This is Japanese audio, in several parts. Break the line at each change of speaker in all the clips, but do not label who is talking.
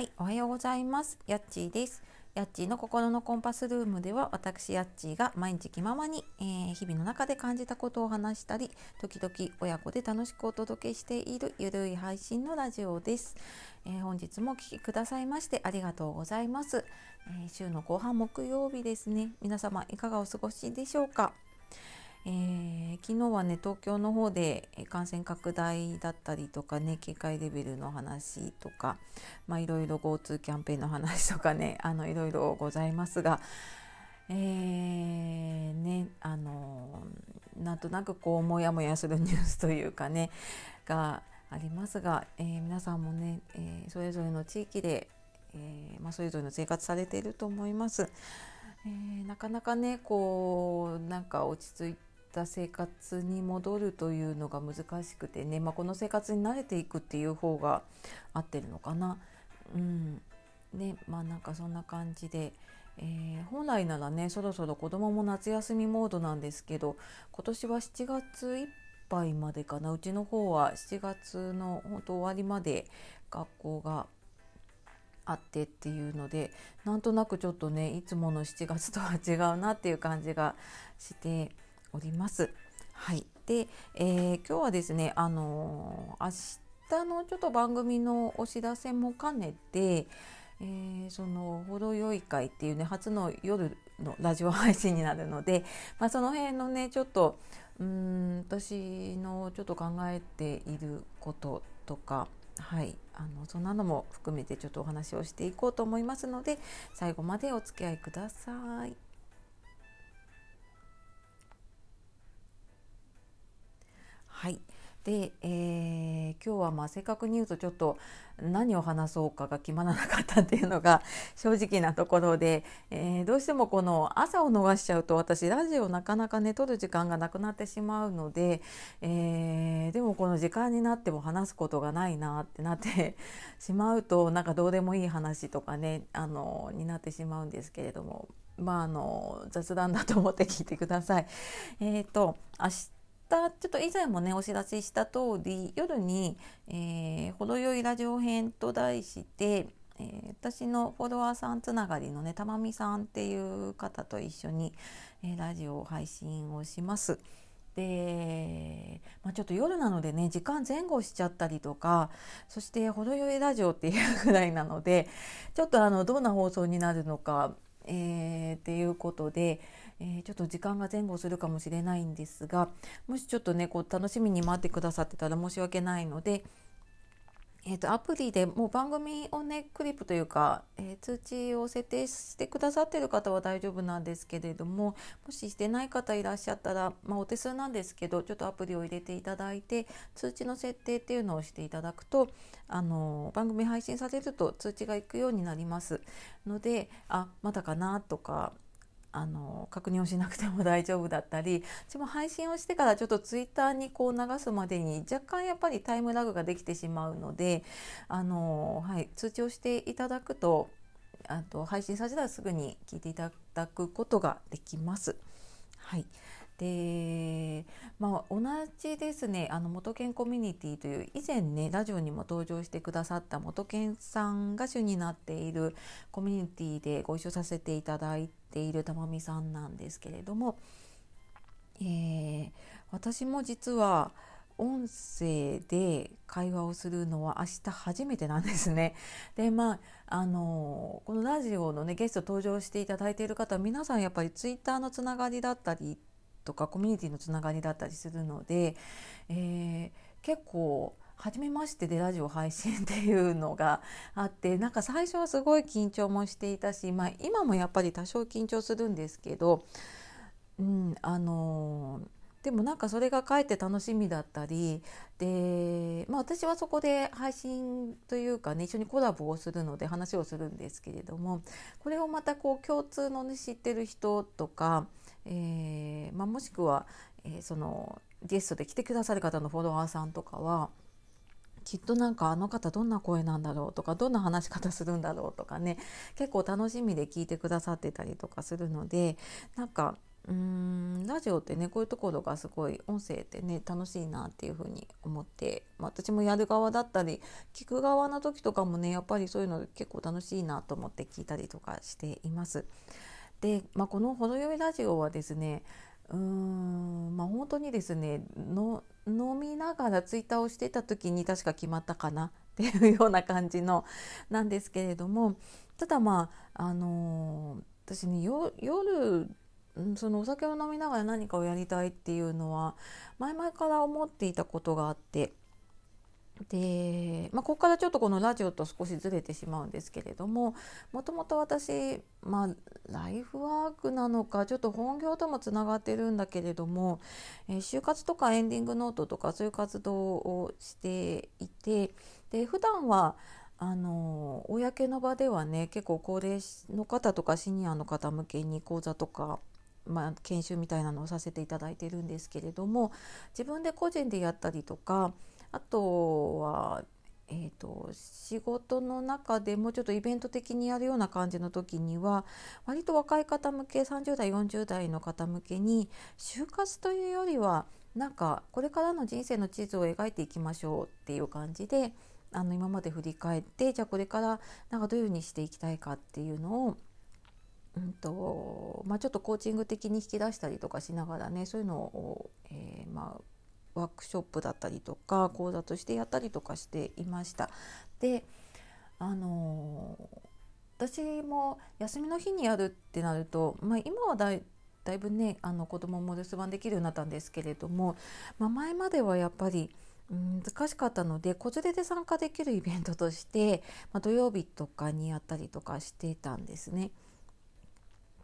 はい、おはようございます。やっちーです。やっちーの心のコンパスルームでは私やっちーが毎日気ままに、えー、日々の中で感じたことを話したり時々親子で楽しくお届けしているゆるい配信のラジオです、えー、本日もお聴きくださいましてありがとうございます、えー、週の後半木曜日ですね皆様いかがお過ごしでしょうか？えー、昨日はね東京の方で感染拡大だったりとかね警戒レベルの話とか、いろいろ GoTo キャンペーンの話とかね いろいろございますが、えー、ねあのなんとなくこうモヤモヤするニュースというかねがありますが、えー、皆さんもね、えー、それぞれの地域で、えーまあ、それぞれの生活されていると思います。えー、なかなかねこうなんか落ち着いてた生活に戻るというのが難しくてね、まあ、この生活に慣れていくっていう方が合ってるのかな。うん。ねまあなんかそんな感じで、えー、本来ならねそろそろ子どもも夏休みモードなんですけど今年は7月いっぱいまでかな。うちの方は7月の本当終わりまで学校があってっていうのでなんとなくちょっとねいつもの7月とは違うなっていう感じがしております。はい、で、えー、今日はですね、あのー、明日のちょっと番組のお知らせも兼ねて、えー、その程よい会っていうね初の夜のラジオ配信になるので、まあ、その辺のねちょっとうん私のちょっと考えていることとかはいあのそんなのも含めてちょっとお話をしていこうと思いますので最後までお付き合いください。はいで、えー、今日はまあ正確に言うとちょっと何を話そうかが決まらなかったっていうのが 正直なところで、えー、どうしてもこの朝を逃しちゃうと私ラジオなかなかね撮る時間がなくなってしまうので、えー、でもこの時間になっても話すことがないなってなってしまうと なんかどうでもいい話とかねあのになってしまうんですけれどもまああの雑談だと思って聞いてください。えーと明日たちょっと以前もねお知らせした通り夜に、えー、程よいラジオ編と題して、えー、私のフォロワーさんつながりのねたまみさんっていう方と一緒に、えー、ラジオを配信をします。で、まあ、ちょっと夜なのでね時間前後しちゃったりとかそして程よいラジオっていうぐらいなのでちょっとあのどんな放送になるのか、えー、っていうことで、えー、ちょっと時間が前後するかもしれないんですがもしちょっとねこう楽しみに待ってくださってたら申し訳ないので、えーと、アプリでもう番組をねクリップというか、えー、通知を設定してくださってる方は大丈夫なんですけれどももししてない方いらっしゃったら、まあ、お手数なんですけどちょっとアプリを入れていただいて通知の設定っていうのをしていただくとあの番組配信されると通知がいくようになります。のであまだかなとかあの確認をしなくても大丈夫だったり 私も配信をしてからちょっとツイッターにこう流すまでに若干やっぱりタイムラグができてしまうのであの、はい、通知をしていただくとあと配信させたらすぐに聞いていただくことができます。はいでまあ、同じですねあの元研コミュニティという以前ねラジオにも登場してくださった元研さんが主になっているコミュニティでご一緒させていただいているたまみさんなんですけれども、えー、私も実は音声で会話をするのは明日初めてなんですね。でまああのこのラジオのねゲスト登場していただいている方皆さんやっぱりツイッターのつながりだったりとかコミュニティのつながりだったりするので、えー、結構初めましてでラジオ配信っていうのがあってなんか最初はすごい緊張もしていたし、まあ、今もやっぱり多少緊張するんですけど、うん、あのでもなんかそれがかえって楽しみだったりで、まあ、私はそこで配信というかね一緒にコラボをするので話をするんですけれどもこれをまたこう共通の、ね、知ってる人とかえー、まあ、もしくは、えー、そのゲストで来てくださる方のフォロワーさんとかはきっとなんかあの方どんな声なんだろうとかどんな話し方するんだろうとかね結構楽しみで聞いてくださってたりとかするのでなんかうんラジオってねこういうところがすごい音声ってね楽しいなっていうふうに思って、まあ、私もやる側だったり聞く側の時とかもねやっぱりそういうの結構楽しいなと思って聞いたりとかしています。で、まあ、この「程よいラジオ」はですねうーんまあ本当にですねの飲みながらツイッターをしてた時に確か決まったかな っていうような感じのなんですけれどもただまああのー、私ね夜そのお酒を飲みながら何かをやりたいっていうのは前々から思っていたことがあってで、まあ、ここからちょっとこのラジオと少しずれてしまうんですけれどももともと私、まあ、ライフワークなのかちょっと本業ともつながってるんだけれども、えー、就活とかエンディングノートとかそういう活動をしていてで普段はあの公の場ではね結構高齢の方とかシニアの方向けに講座とかまあ、研修みたいなのをさせていただいてるんですけれども自分で個人でやったりとかあとは、えーと、仕事の中でもうちょっとイベント的にやるような感じの時には割と若い方向け30代40代の方向けに就活というよりはなんかこれからの人生の地図を描いていきましょうっていう感じであの今まで振り返ってじゃあこれからなんかどういうふうにしていきたいかっていうのをうんとまあ、ちょっとコーチング的に引き出したりとかしながらねそういうのを、えー、まあ、ワークショップだったりとか講座としてやったりとかしていました。であのー、私も休みの日にやるってなると、まあ、今はだいだいぶねあの子供も留守番できるようになったんですけれども、まあ、前まではやっぱり難しかったので子連れで参加できるイベントとして、まあ、土曜日とかにやったりとかしてたんですね。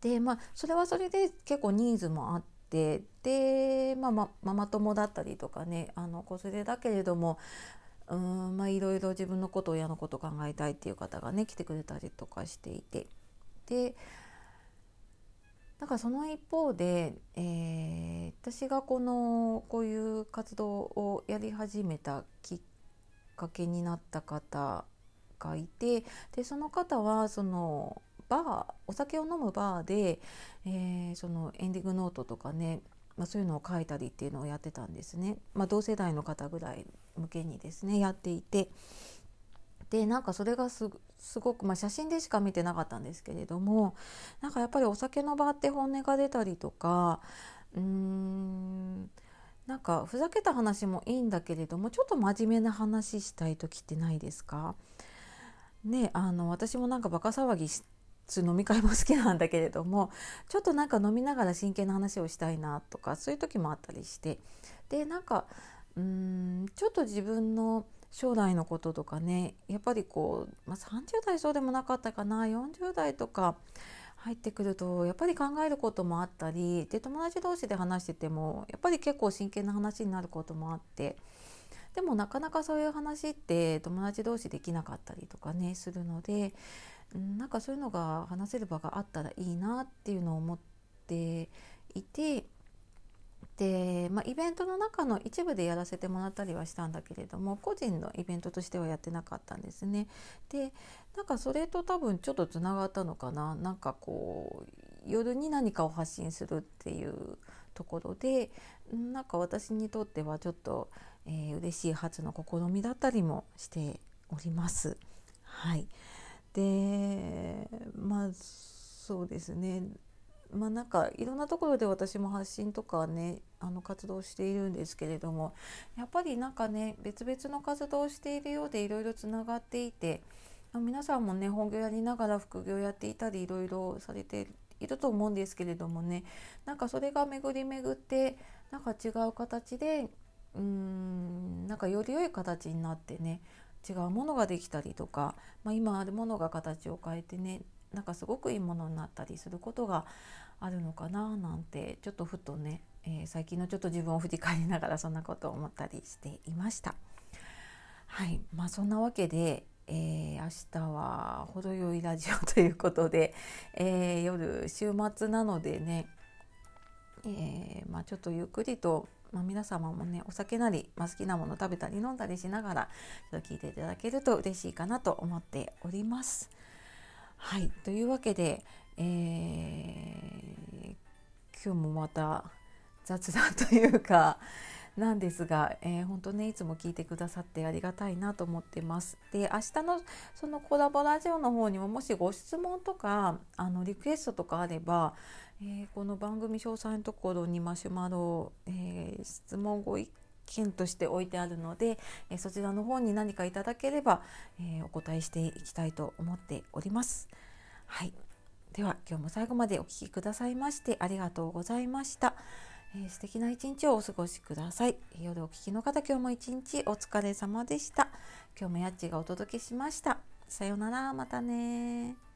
でまあそれはそれで結構ニーズもあってで、まあ、まママ友だったりとかねあの子連れだけれどもうんまあいろいろ自分のこと親のこと考えたいっていう方がね来てくれたりとかしていて。でだかその一方で、えー、私がこのこういう活動をやり始めたきっかけになった方がいてでその方はそのバーお酒を飲むバーで、えー、そのエンディングノートとかね、まあ、そういうのを書いたりっていうのをやってたんですね、まあ、同世代の方ぐらい向けにですねやっていて。でなんかそれがすごく、まあ、写真でしか見てなかったんですけれどもなんかやっぱりお酒の場って本音が出たりとかうーんなんかふざけた話もいいんだけれどもちょっと真面目な話したい時ってないですか？ねあの私もなんかバカ騒ぎし通飲み会も好きなんだけれどもちょっとなんか飲みながら真剣な話をしたいなとかそういう時もあったりして。でなんかうんちょっと自分の将来のこととかねやっぱりこう、まあ、30代そうでもなかったかな40代とか入ってくるとやっぱり考えることもあったりで友達同士で話しててもやっぱり結構真剣な話になることもあって。でもなかなかそういう話って友達同士できなかったりとかねするのでなんかそういうのが話せる場があったらいいなっていうのを思っていてで、まあ、イベントの中の一部でやらせてもらったりはしたんだけれども個人のイベントとしてはやってなかったんですね。でなんかそれと多分ちょっとつながったのかななんかこう夜に何かを発信するっていうところでなんか私にとってはちょっと、えー、嬉しい初の試みだったりもしております。はいでまあそうですね。まあなんかいろんなところで私も発信とかねあの活動しているんですけれどもやっぱりなんかね別々の活動をしているようでいろいろつながっていて皆さんもね本業やりながら副業やっていたりいろいろされていると思うんですけれどもねなんかそれが巡り巡ってなんか違う形でうーんなんかより良い形になってね違うものができたりとか、まあ、今あるものが形を変えてねなんかすごくいいものになったりすることがあるのかななんてちょっとふとね、えー、最近のちょっと自分を振り返りながらそんなことを思ったりしていました。はいまあ、そんなわけで、えー、明日は程よいラジオということで、えー、夜週末なのでね、えーまあ、ちょっとゆっくりとまあ、皆様もねお酒なり、まあ、好きなもの食べたり飲んだりしながらちょっと聞いていただけると嬉しいかなと思っております。はいというわけで、えー、今日もまた雑談というかなんですが、えー、本当ねいつも聞いてくださってありがたいなと思ってます。で明日のそのコラボラジオの方にももしご質問とかあのリクエストとかあれば、えー、この番組詳細のところにマシュマロ、えー、質問ご意見として置いてあるので、えそちらの方に何かいただければ、えお答えしていきたいと思っております。はいでは今日も最後までお聴きくださいましてありがとうございました。えー、素敵な一日をお過ごしください。夜お聞きの方、今日も一日お疲れ様でした。今日もやっちがお届けしました。さようなら、またね